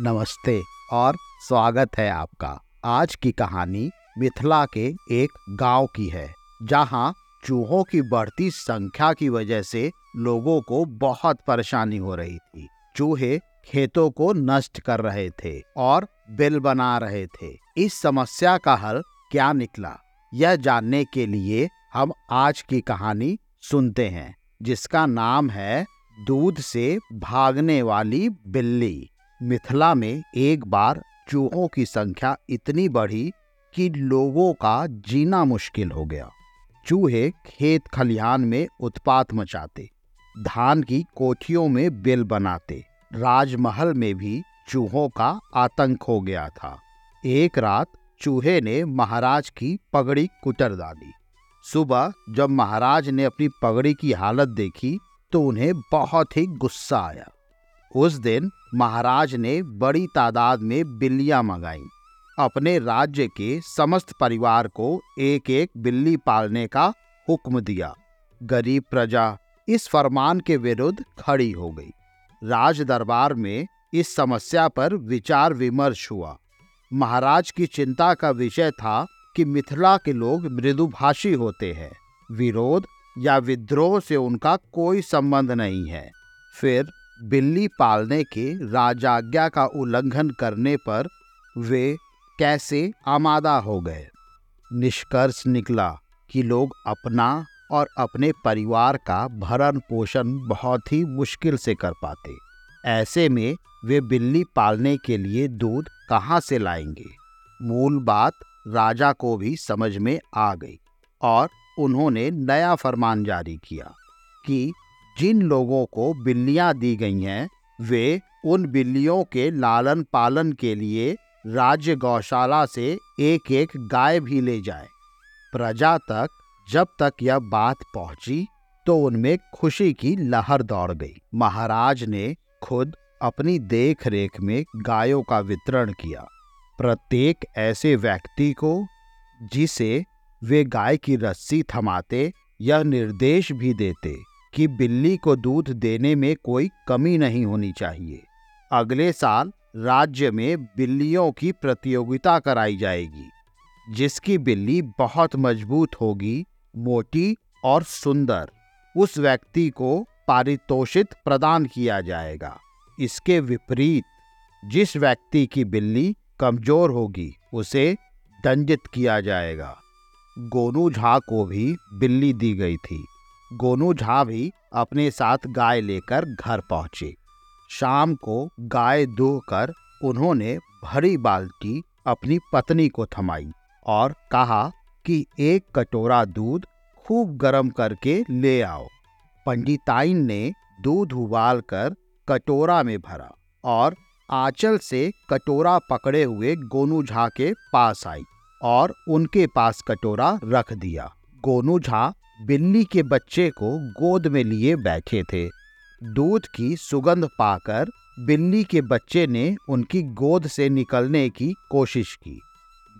नमस्ते और स्वागत है आपका। आज की कहानी मिथिला के एक गाँव की है, जहाँ चूहों की बढ़ती संख्या की वजह से लोगों को बहुत परेशानी हो रही थी। चूहे खेतों को नष्ट कर रहे थे और बिल बना रहे थे। इस समस्या का हल क्या निकला, यह जानने के लिए हम आज की कहानी सुनते हैं, जिसका नाम है दूध से भागने वाली बिल्ली। मिथिला में एक बार चूहों की संख्या इतनी बढ़ी कि लोगों का जीना मुश्किल हो गया। चूहे खेत खलिहान में उत्पात मचाते, धान की कोठियों में बिल बनाते, राजमहल में भी चूहों का आतंक हो गया था। एक रात चूहे ने महाराज की पगड़ी कुटर डाली। सुबह जब महाराज ने अपनी पगड़ी की हालत देखी तो उन्हें बहुत ही गुस्सा आया। उस दिन महाराज ने बड़ी तादाद में बिल्लियाँ मंगाई। अपने राज्य के समस्त परिवार को एक एक बिल्ली पालने का हुक्म दिया। गरीब प्रजा इस फरमान के विरुद्ध खड़ी हो गई। राज दरबार में इस समस्या पर विचार विमर्श हुआ। महाराज की चिंता का विषय था कि मिथिला के लोग मृदुभाषी होते हैं। विरोध या विद्रोह से उनका कोई संबंध नहीं है। फिर बिल्ली पालने के राजाज्ञा का उल्लंघन करने पर वे कैसे आमादा हो गए? निष्कर्ष निकला कि लोग अपना और अपने परिवार का भरण पोषण बहुत ही मुश्किल से कर पाते। ऐसे में वे बिल्ली पालने के लिए दूध कहाँ से लाएँगे? मूल बात, राजा को भी समझ में आ गई और उन्होंने नया फरमान जारी किया कि जिन लोगों को बिल्लियाँ दी गई हैं, वे उन बिल्लियों के लालन पालन के लिए राज्य गौशाला से एक एक गाय भी ले जाए। प्रजा तक, जब तक यह बात पहुँची तो उनमें खुशी की लहर दौड़ गई। महाराज ने खुद अपनी देख रेख में गायों का वितरण किया। प्रत्येक ऐसे व्यक्ति को, जिसे वे गाय की रस्सी थमाते, यह निर्देश भी देते कि बिल्ली को दूध देने में कोई कमी नहीं होनी चाहिए। अगले साल राज्य में बिल्लियों की प्रतियोगिता कराई जाएगी, जिसकी बिल्ली बहुत मज़बूत होगी, मोटी और सुंदर। उस व्यक्ति को पारितोषित प्रदान किया जाएगा। इसके विपरीत, जिस व्यक्ति की बिल्ली कमज़ोर होगी, उसे दंडित किया जाएगा। गोनू झा को भी बिल्ली दी गई थी। गोनू झा भी अपने साथ गाय लेकर घर पहुँचे। शाम को गाय कर उन्होंने भरी बाल्टी अपनी पत्नी को थमाई और कहा कि एक कटोरा दूध खूब गर्म करके ले आओ। पंडिताइन ने दूध उबाल कर कटोरा में भरा और आंचल से कटोरा पकड़े हुए गोनू झा के पास आई और उनके पास कटोरा रख दिया। गोनू झा बिल्ली के बच्चे को गोद में लिए बैठे थे। दूध की सुगंध पाकर बिल्ली के बच्चे ने उनकी गोद से निकलने की कोशिश की।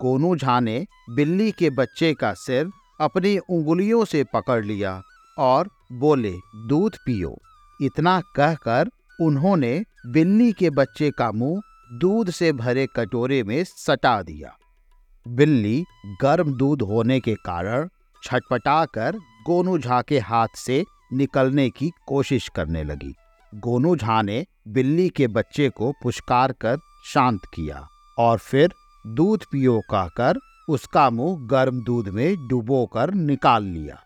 गोनू झा ने बिल्ली के बच्चे का सिर अपनी उंगलियों से पकड़ लिया और बोले, दूध पियो। इतना कहकर उन्होंने बिल्ली के बच्चे का मुँह दूध से भरे कटोरे में सटा दिया। बिल्ली गर्म दूध होने के कारण छटपटाकर गोनू झा के हाथ से निकलने की कोशिश करने लगी। गोनू झा ने बिल्ली के बच्चे को पुष्कार कर शांत किया और फिर दूध पियो कहकर उसका मुँह गर्म दूध में डुबोकर निकाल लिया।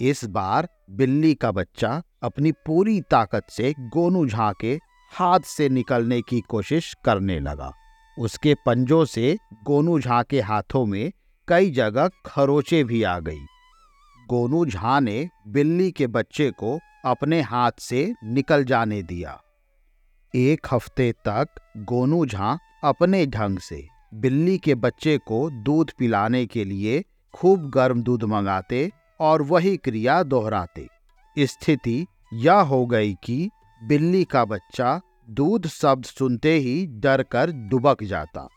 इस बार बिल्ली का बच्चा अपनी पूरी ताकत से गोनू झा के हाथ से निकलने की कोशिश करने लगा। उसके पंजों से गोनू झा के हाथों में कई जगह खरोचे भी आ गई। गोनू झा ने बिल्ली के बच्चे को अपने हाथ से निकल जाने दिया। एक हफ़्ते तक गोनू झा अपने ढंग से बिल्ली के बच्चे को दूध पिलाने के लिए खूब गर्म दूध मंगाते और वही क्रिया दोहराते। स्थिति यह हो गई कि बिल्ली का बच्चा दूध शब्द सुनते ही डर कर दुबक जाता।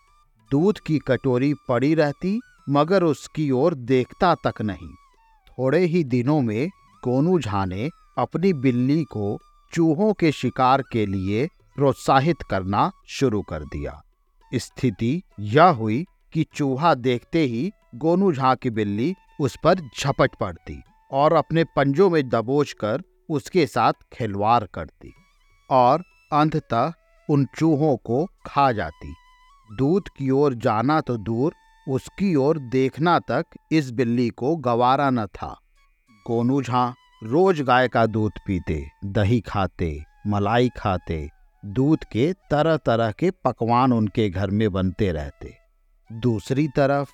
दूध की कटोरी पड़ी रहती, मगर उसकी ओर देखता तक नहीं। थोड़े ही दिनों में गोनू झा ने अपनी बिल्ली को चूहों के शिकार के लिए प्रोत्साहित करना शुरू कर दिया। स्थिति यह हुई कि चूहा देखते ही गोनू झा की बिल्ली उस पर झपट पड़ती और अपने पंजों में दबोच कर उसके साथ खिलवाड़ करती और अंततः उन चूहों को खा जाती। दूध की ओर जाना तो दूर उसकी ओर देखना तक इस बिल्ली को गवारा न था। गोनू झा रोज गाय का दूध पीते, दही खाते, मलाई खाते, दूध के तरह तरह के पकवान उनके घर में बनते रहते। दूसरी तरफ़,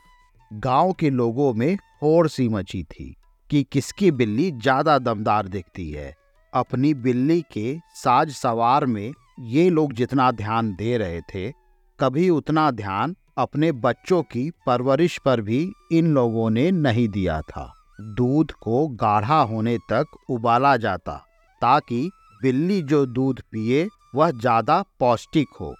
गाँव के लोगों में होड़ सी मची थी कि किसकी बिल्ली ज़्यादा दमदार दिखती है। अपनी बिल्ली के साज सवार में ये लोग जितना ध्यान दे रहे थे, कभी उतना ध्यान अपने बच्चों की परवरिश पर भी इन लोगों ने नहीं दिया था। दूध को गाढ़ा होने तक उबाला जाता, ताकि बिल्ली जो दूध पिए, वह ज़्यादा पौष्टिक हो।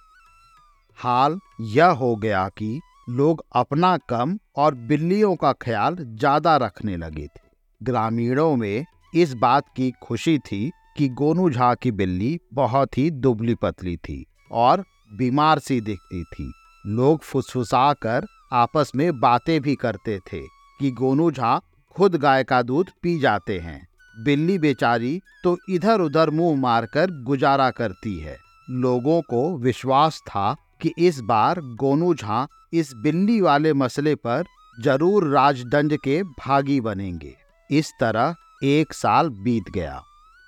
हाल यह हो गया कि लोग अपना कम और बिल्लियों का ख्याल ज़्यादा रखने लगे थे। ग्रामीणों में इस बात की खुशी थी कि गोनू झा की बिल्ली बहुत ही दुबली पतली थी और बीमार सी दिखती थी। लोग फुसफुसा कर आपस में बातें भी करते थे कि गोनू झा खुद गाय का दूध पी जाते हैं। बिल्ली बेचारी तो इधर उधर मुँह मारकर गुजारा करती है। लोगों को विश्वास था कि इस बार गोनू झा इस बिल्ली वाले मसले पर ज़रूर राजदंड के भागी बनेंगे। इस तरह एक साल बीत गया।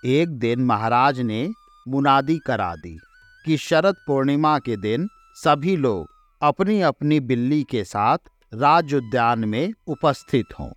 एक दिन महाराज ने मुनादी करा दी कि शरद पूर्णिमा के दिन सभी लोग अपनी अपनी बिल्ली के साथ राज उद्यान में उपस्थित हों।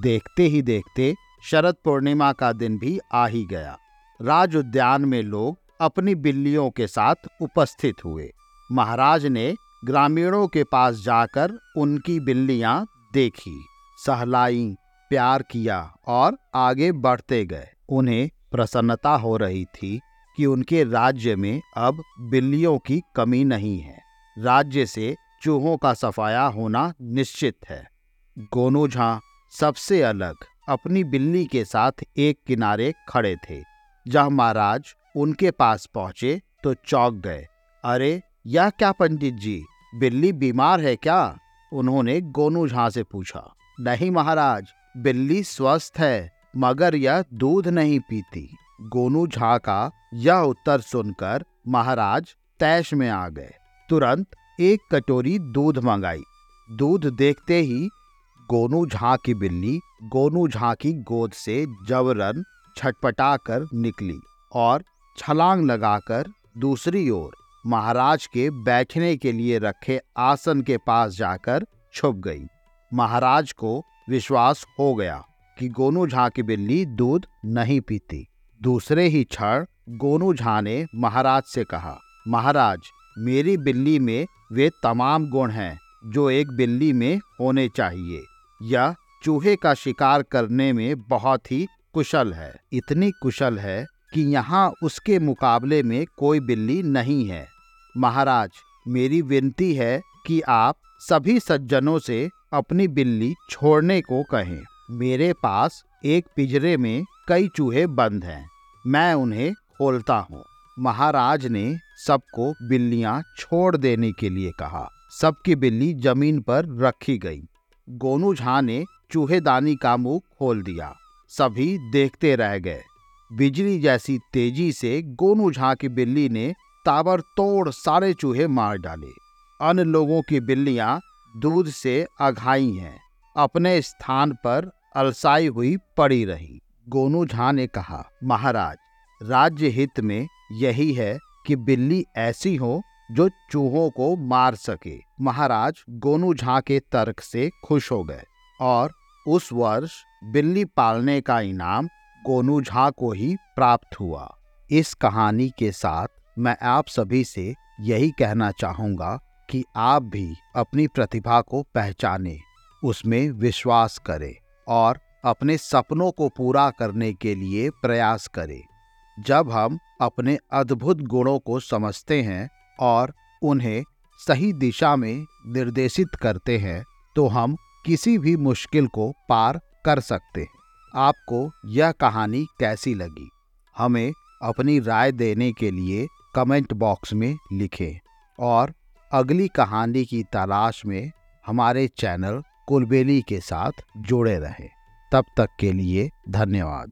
देखते ही देखते शरद पूर्णिमा का दिन भी आ ही गया। राज उद्यान में लोग अपनी बिल्लियों के साथ उपस्थित हुए। महाराज ने ग्रामीणों के पास जाकर उनकी बिल्लियाँ देखी, सहलाई, प्यार किया और आगे बढ़ते गए। उन्हें प्रसन्नता हो रही थी कि उनके राज्य में अब बिल्लियों की कमी नहीं है। राज्य से चूहों का सफाया होना निश्चित है। गोनू झा सबसे अलग अपनी बिल्ली के साथ एक किनारे खड़े थे। जब महाराज उनके पास पहुँचे तो चौंक गए। अरे, यह क्या पंडित जी? बिल्ली बीमार है क्या? उन्होंने गोनू झा से पूछा। नहीं महाराज, बिल्ली स्वस्थ है, मगर यह दूध नहीं पीती। गोनू झा का यह उत्तर सुनकर महाराज तैश में आ गए। तुरंत एक कटोरी दूध मंगाई। दूध देखते ही गोनू झा की बिल्ली, गोनू झा की गोद से जबरन छटपटा कर निकली और छलांग लगाकर दूसरी ओर महाराज के बैठने के लिए रखे आसन के पास जाकर छुप गई। महाराज को विश्वास हो गया कि गोनू झा की बिल्ली दूध नहीं पीती। दूसरे ही क्षण गोनू झा ने महाराज से कहा, महाराज मेरी बिल्ली में वे तमाम गुण हैं, जो एक बिल्ली में होने चाहिए। यह चूहे का शिकार करने में बहुत ही कुशल है। इतनी कुशल है कि यहाँ उसके मुकाबले में कोई बिल्ली नहीं है। महाराज, मेरी विनती है कि आप सभी सज्जनों से अपनी बिल्ली छोड़ने को कहें। मेरे पास एक पिंजरे में कई चूहे बंद हैं। मैं उन्हें खोलता हूँ। महाराज ने सबको बिल्लियाँ छोड़ देने के लिए कहा। सबकी बिल्ली ज़मीन पर रखी गई। गोनू झा ने चूहेदानी का मुँह खोल दिया। सभी देखते रह गए। बिजली जैसी तेज़ी से गोनू झा की बिल्ली ने ताबड़तोड़ सारे चूहे मार डाले। अन्य लोगों की बिल्लियाँ दूध से अघाई हैं। अपने स्थान पर अलसाई हुई पड़ी रही। गोनू झा ने कहा, महाराज, राज्य हित में यही है कि बिल्ली ऐसी हो जो चूहों को मार सके। महाराज गोनू झा के तर्क से खुश हो गए और उस वर्ष बिल्ली पालने का इनाम गोनू झा को ही प्राप्त हुआ। इस कहानी के साथ मैं आप सभी से यही कहना चाहूँगा कि आप भी अपनी प्रतिभा को पहचाने, उसमें विश्वास करें और अपने सपनों को पूरा करने के लिए प्रयास करें। जब हम अपने अद्भुत गुणों को समझते हैं और उन्हें सही दिशा में निर्देशित करते हैं तो हम किसी भी मुश्किल को पार कर सकते हैं। आपको यह कहानी कैसी लगी? हमें अपनी राय देने के लिए कमेंट बॉक्स में लिखें और अगली कहानी की तलाश में हमारे चैनल कुलबेली के साथ जुड़े रहें। तब तक के लिए धन्यवाद।